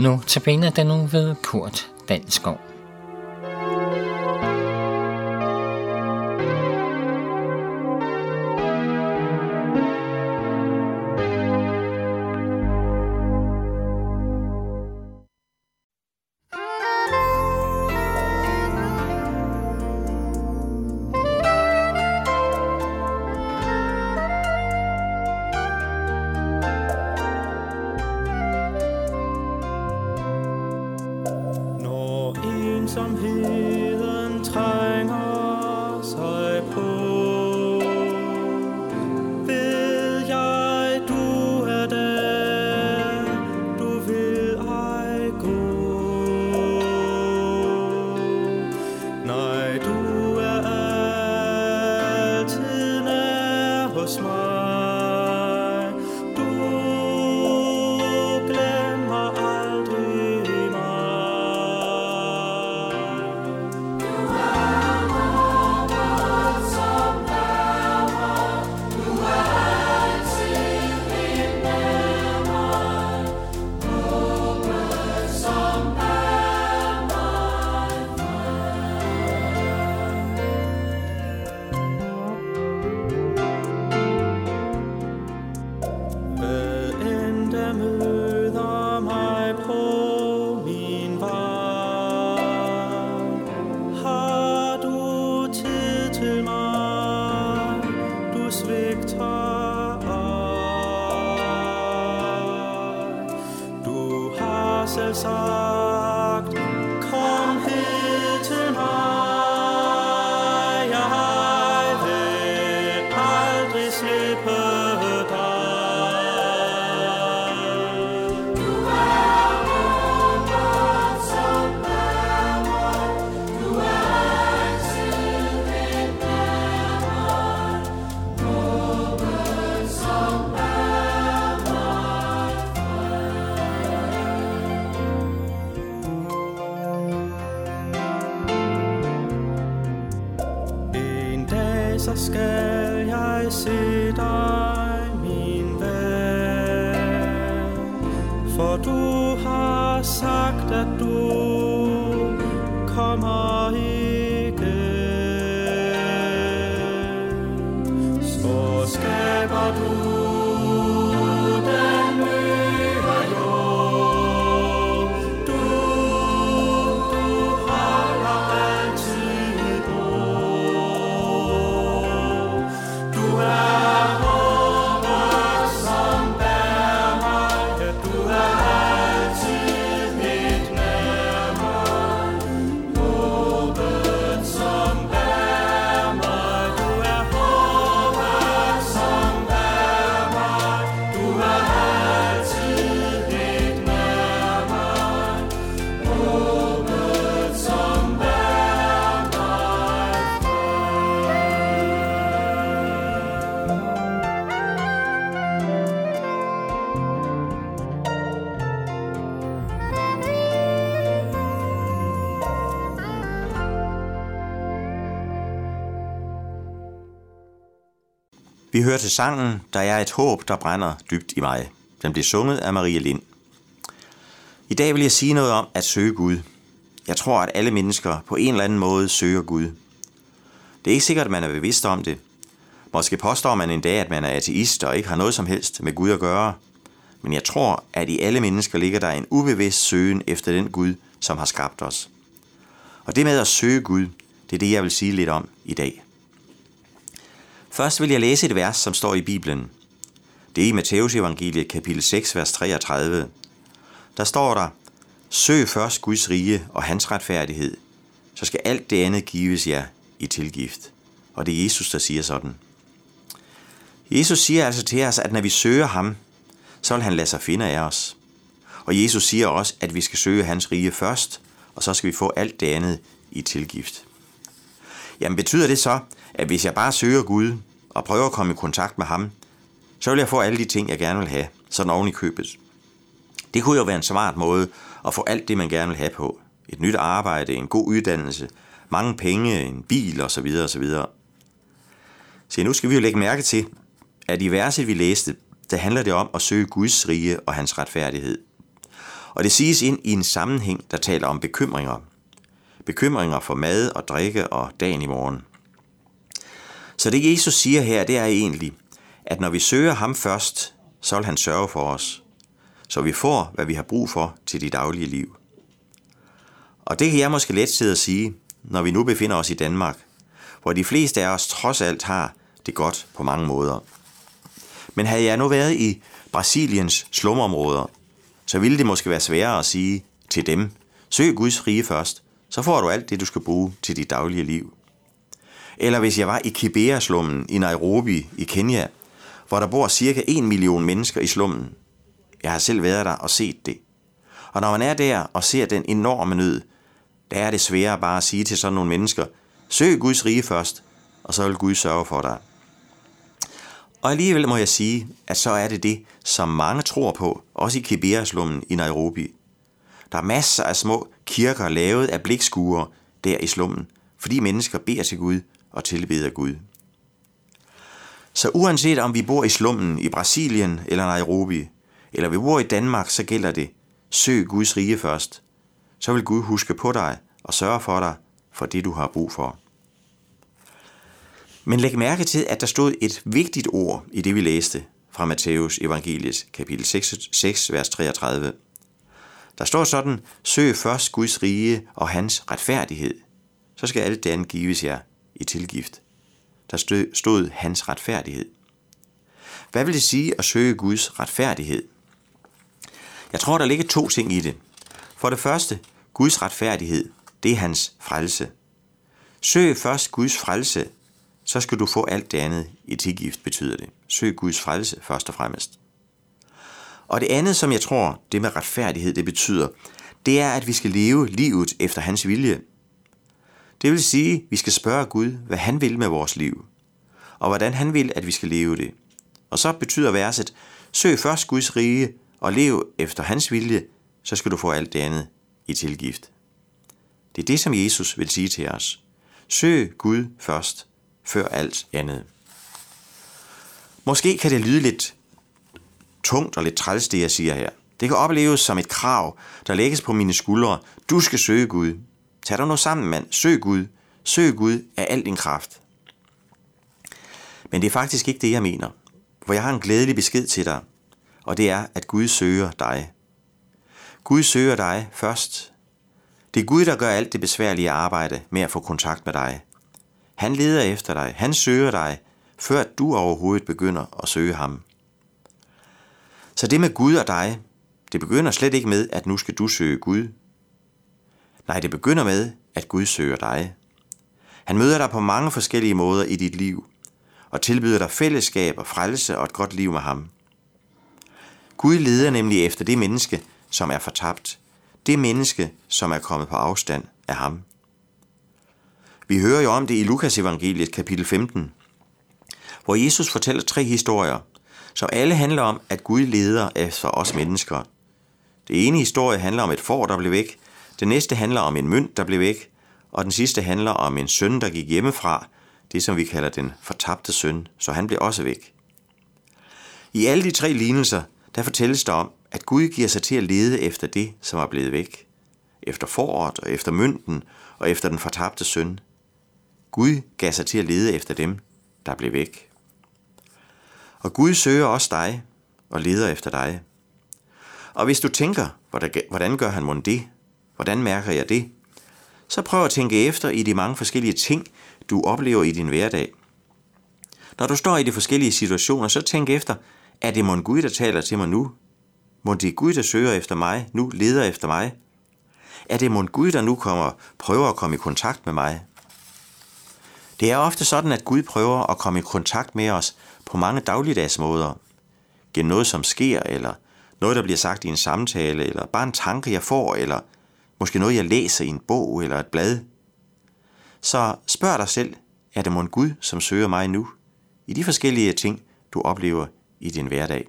Nu tabiner den nu ved Kurt Danskov. Nej, så skal jeg se dig, Vi hører til sangen, Der er et håb, der brænder dybt i mig. Den bliver sunget af Marie Lind. I dag vil jeg sige noget om at søge Gud. Jeg tror, at alle mennesker på en eller anden måde søger Gud. Det er ikke sikkert, at man er bevidst om det. Måske påstår man en dag, at man er ateist og ikke har noget som helst med Gud at gøre. Men jeg tror, at i alle mennesker ligger der en ubevidst søgen efter den Gud, som har skabt os. Og det med at søge Gud, det er det, jeg vil sige lidt om i dag. Først vil jeg læse et vers, som står i Bibelen. Det er i Matteus evangeliet kapitel 6, vers 33. Der står der, Søg først Guds rige og hans retfærdighed, så skal alt det andet gives jer i tilgift. Og det er Jesus, der siger sådan. Jesus siger altså til os, at når vi søger ham, så vil han lade sig finde af os. Og Jesus siger også, at vi skal søge hans rige først, og så skal vi få alt det andet i tilgift. Jamen betyder det så, at hvis jeg bare søger Gud og prøver at komme i kontakt med ham, så vil jeg få alle de ting, jeg gerne vil have, sådan oven i købet. Det kunne jo være en smart måde at få alt det, man gerne vil have på. Et nyt arbejde, en god uddannelse, mange penge, en bil osv. osv. Så nu skal vi jo lægge mærke til, at i verset, vi læste, der handler det om at søge Guds rige og hans retfærdighed. Og det siges ind i en sammenhæng, der taler om bekymringer. Bekymringer for mad og drikke og dagen i morgen. Så det Jesus siger her, det er egentlig, at når vi søger ham først, så vil han sørge for os, så vi får, hvad vi har brug for til det daglige liv. Og det kan jeg måske let sidde og sige, når vi nu befinder os i Danmark, hvor de fleste af os trods alt har det godt på mange måder. Men havde jeg nu været i Brasiliens slumområder, så ville det måske være sværere at sige til dem, søg Guds rige først, så får du alt det, du skal bruge til dit daglige liv. Eller hvis jeg var i Kibera-slummen i Nairobi i Kenya, hvor der bor cirka 1 million mennesker i slummen. Jeg har selv været der og set det. Og når man er der og ser den enorme nød, der er det sværere bare at sige til sådan nogle mennesker, søg Guds rige først, og så vil Gud sørge for dig. Og alligevel må jeg sige, at så er det det, som mange tror på, også i Kibera-slummen i Nairobi. Der er masser af små kirker lavet af blikskuer der i slummen, fordi mennesker beder til Gud og tilbeder Gud. Så uanset om vi bor i slummen i Brasilien eller Nairobi, eller vi bor i Danmark, så gælder det, søg Guds rige først. Så vil Gud huske på dig og sørge for dig for det, du har brug for. Men læg mærke til, at der stod et vigtigt ord i det, vi læste fra Matthæus evangeliet, kapitel 6, 6, vers 33. Der står sådan, søg først Guds rige og hans retfærdighed, så skal alt det andet gives jer i tilgift. Der stod hans retfærdighed. Hvad vil det sige at søge Guds retfærdighed? Jeg tror, der ligger to ting i det. For det første, Guds retfærdighed, det er hans frelse. Søg først Guds frelse, så skal du få alt det andet i tilgift, betyder det. Søg Guds frelse først og fremmest. Og det andet, som jeg tror, det med retfærdighed, det betyder, det er, at vi skal leve livet efter hans vilje. Det vil sige, at vi skal spørge Gud, hvad han vil med vores liv, og hvordan han vil, at vi skal leve det. Og så betyder verset, søg først Guds rige og lev efter hans vilje, så skal du få alt det andet i tilgift. Det er det, som Jesus vil sige til os. Søg Gud først, før alt andet. Måske kan det lyde lidt tungt og lidt træls, det jeg siger her. Det kan opleves som et krav, der lægges på mine skuldre. Du skal søge Gud. Tag dig nu sammen, mand. Søg Gud. Søg Gud af al din kraft. Men det er faktisk ikke det, jeg mener. For jeg har en glædelig besked til dig, og det er, at Gud søger dig. Gud søger dig først. Det er Gud, der gør alt det besværlige arbejde med at få kontakt med dig. Han leder efter dig. Han søger dig, før du overhovedet begynder at søge ham. Så det med Gud og dig, det begynder slet ikke med, at nu skal du søge Gud. Nej, det begynder med, at Gud søger dig. Han møder dig på mange forskellige måder i dit liv, og tilbyder dig fællesskab og frelse og et godt liv med ham. Gud leder nemlig efter det menneske, som er fortabt. Det menneske, som er kommet på afstand af ham. Vi hører jo om det i Lukas evangeliet kapitel 15, hvor Jesus fortæller tre historier, som alle handler om, at Gud leder efter os mennesker. Det ene historie handler om et får, der blev væk, det næste handler om en mønt, der blev væk, og den sidste handler om en søn, der gik hjemmefra, det som vi kalder den fortabte søn, så han blev også væk. I alle de tre lignelser, der fortælles der om, at Gud giver sig til at lede efter det, som er blevet væk. Efter foråret og efter mynten og efter den fortabte søn. Gud gav sig til at lede efter dem, der blev væk. Og Gud søger også dig og leder efter dig. Og hvis du tænker, hvordan gør han mon det? Hvordan mærker jeg det? Så prøv at tænke efter i de mange forskellige ting, du oplever i din hverdag. Når du står i de forskellige situationer, så tænk efter, er det mon Gud, der taler til mig nu? Mon det er Gud, der søger efter mig, nu leder efter mig? Er det mon Gud, der nu kommer, prøver at komme i kontakt med mig? Det er ofte sådan, at Gud prøver at komme i kontakt med os på mange dagligdags måder. Gennem noget, som sker, eller noget, der bliver sagt i en samtale, eller bare en tanke, jeg får, eller måske noget, jeg læser i en bog eller et blad. Så spørg dig selv, er det mon Gud, som søger mig nu? I de forskellige ting, du oplever i din hverdag.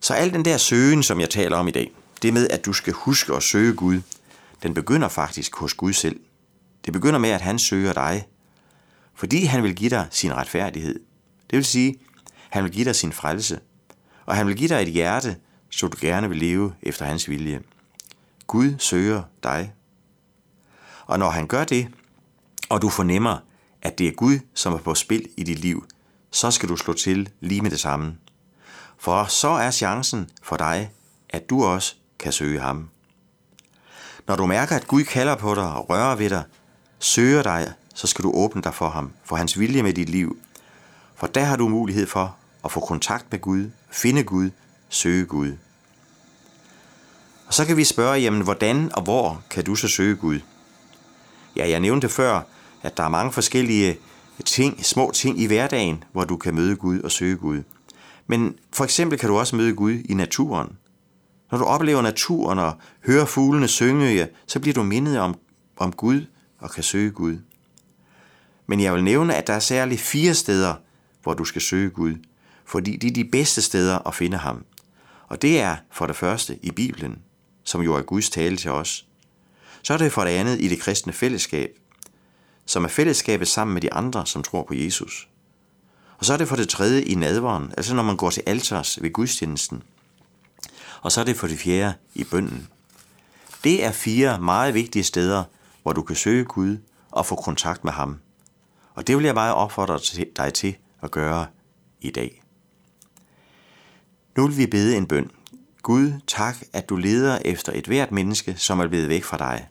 Så al den der søgen, som jeg taler om i dag, det med, at du skal huske at søge Gud, den begynder faktisk hos Gud selv. Det begynder med, at han søger dig, fordi han vil give dig sin retfærdighed. Det vil sige, han vil give dig sin frelse, og han vil give dig et hjerte, så du gerne vil leve efter hans vilje. Gud søger dig. Og når han gør det, og du fornemmer, at det er Gud, som er på spil i dit liv, så skal du slå til lige med det samme. For så er chancen for dig, at du også kan søge ham. Når du mærker, at Gud kalder på dig og rører ved dig, søger dig, så skal du åbne dig for ham, for hans vilje med dit liv. For der har du mulighed for at få kontakt med Gud, finde Gud, søge Gud. Og så kan vi spørge, jamen hvordan og hvor kan du så søge Gud? Ja, jeg nævnte før, at der er mange forskellige ting, små ting i hverdagen, hvor du kan møde Gud og søge Gud. Men for eksempel kan du også møde Gud i naturen. Når du oplever naturen og hører fuglene synge, så bliver du mindet om, om Gud og kan søge Gud. Men jeg vil nævne, at der er særligt fire steder, hvor du skal søge Gud, fordi det er de bedste steder at finde ham. Og det er for det første i Bibelen, som jo er Guds tale til os. Så er det for det andet i det kristne fællesskab, som er fællesskabet sammen med de andre, som tror på Jesus. Og så er det for det tredje i nadveren, altså når man går til alters ved gudstjenesten. Og så er det for det fjerde i bønden. Det er fire meget vigtige steder, hvor du kan søge Gud og få kontakt med ham. Og det vil jeg bare opfordre dig til at gøre i dag. Nu vil vi bede en bøn. Gud, tak, at du leder efter et hvert menneske, som er blevet væk fra dig.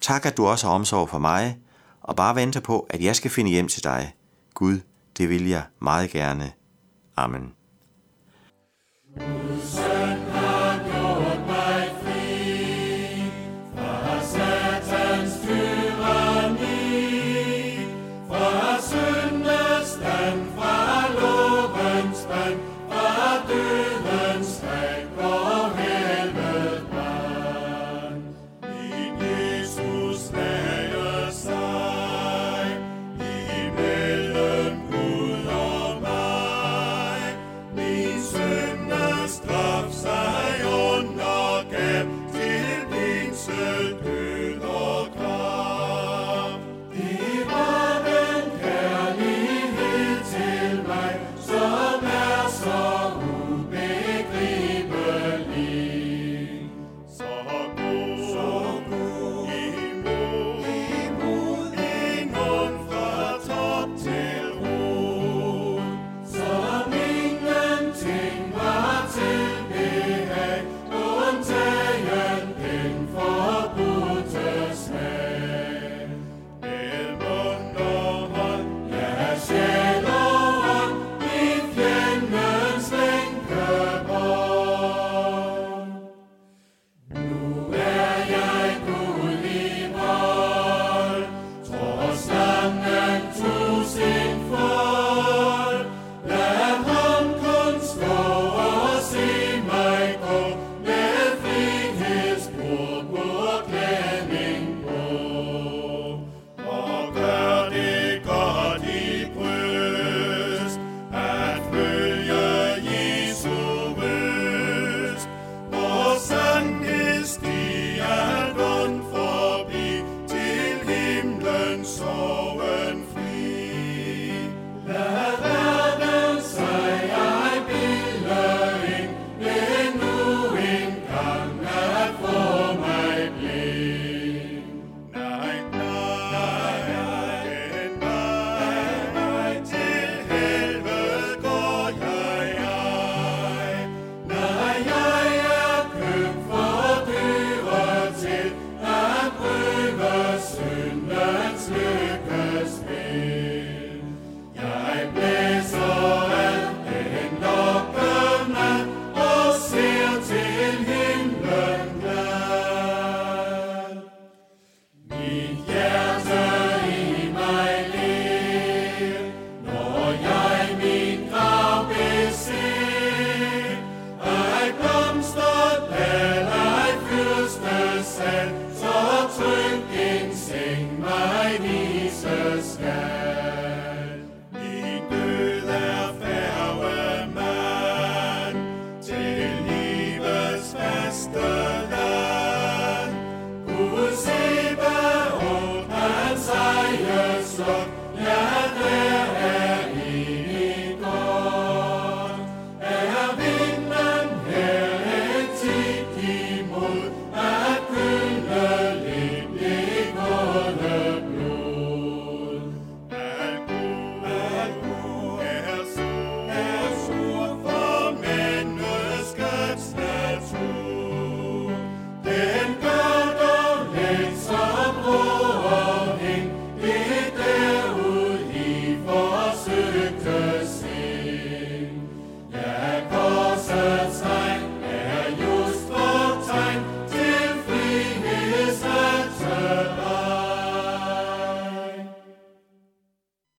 Tak, at du også har omsorg for mig, og bare venter på, at jeg skal finde hjem til dig. Gud, det vil jeg meget gerne. Amen. Søn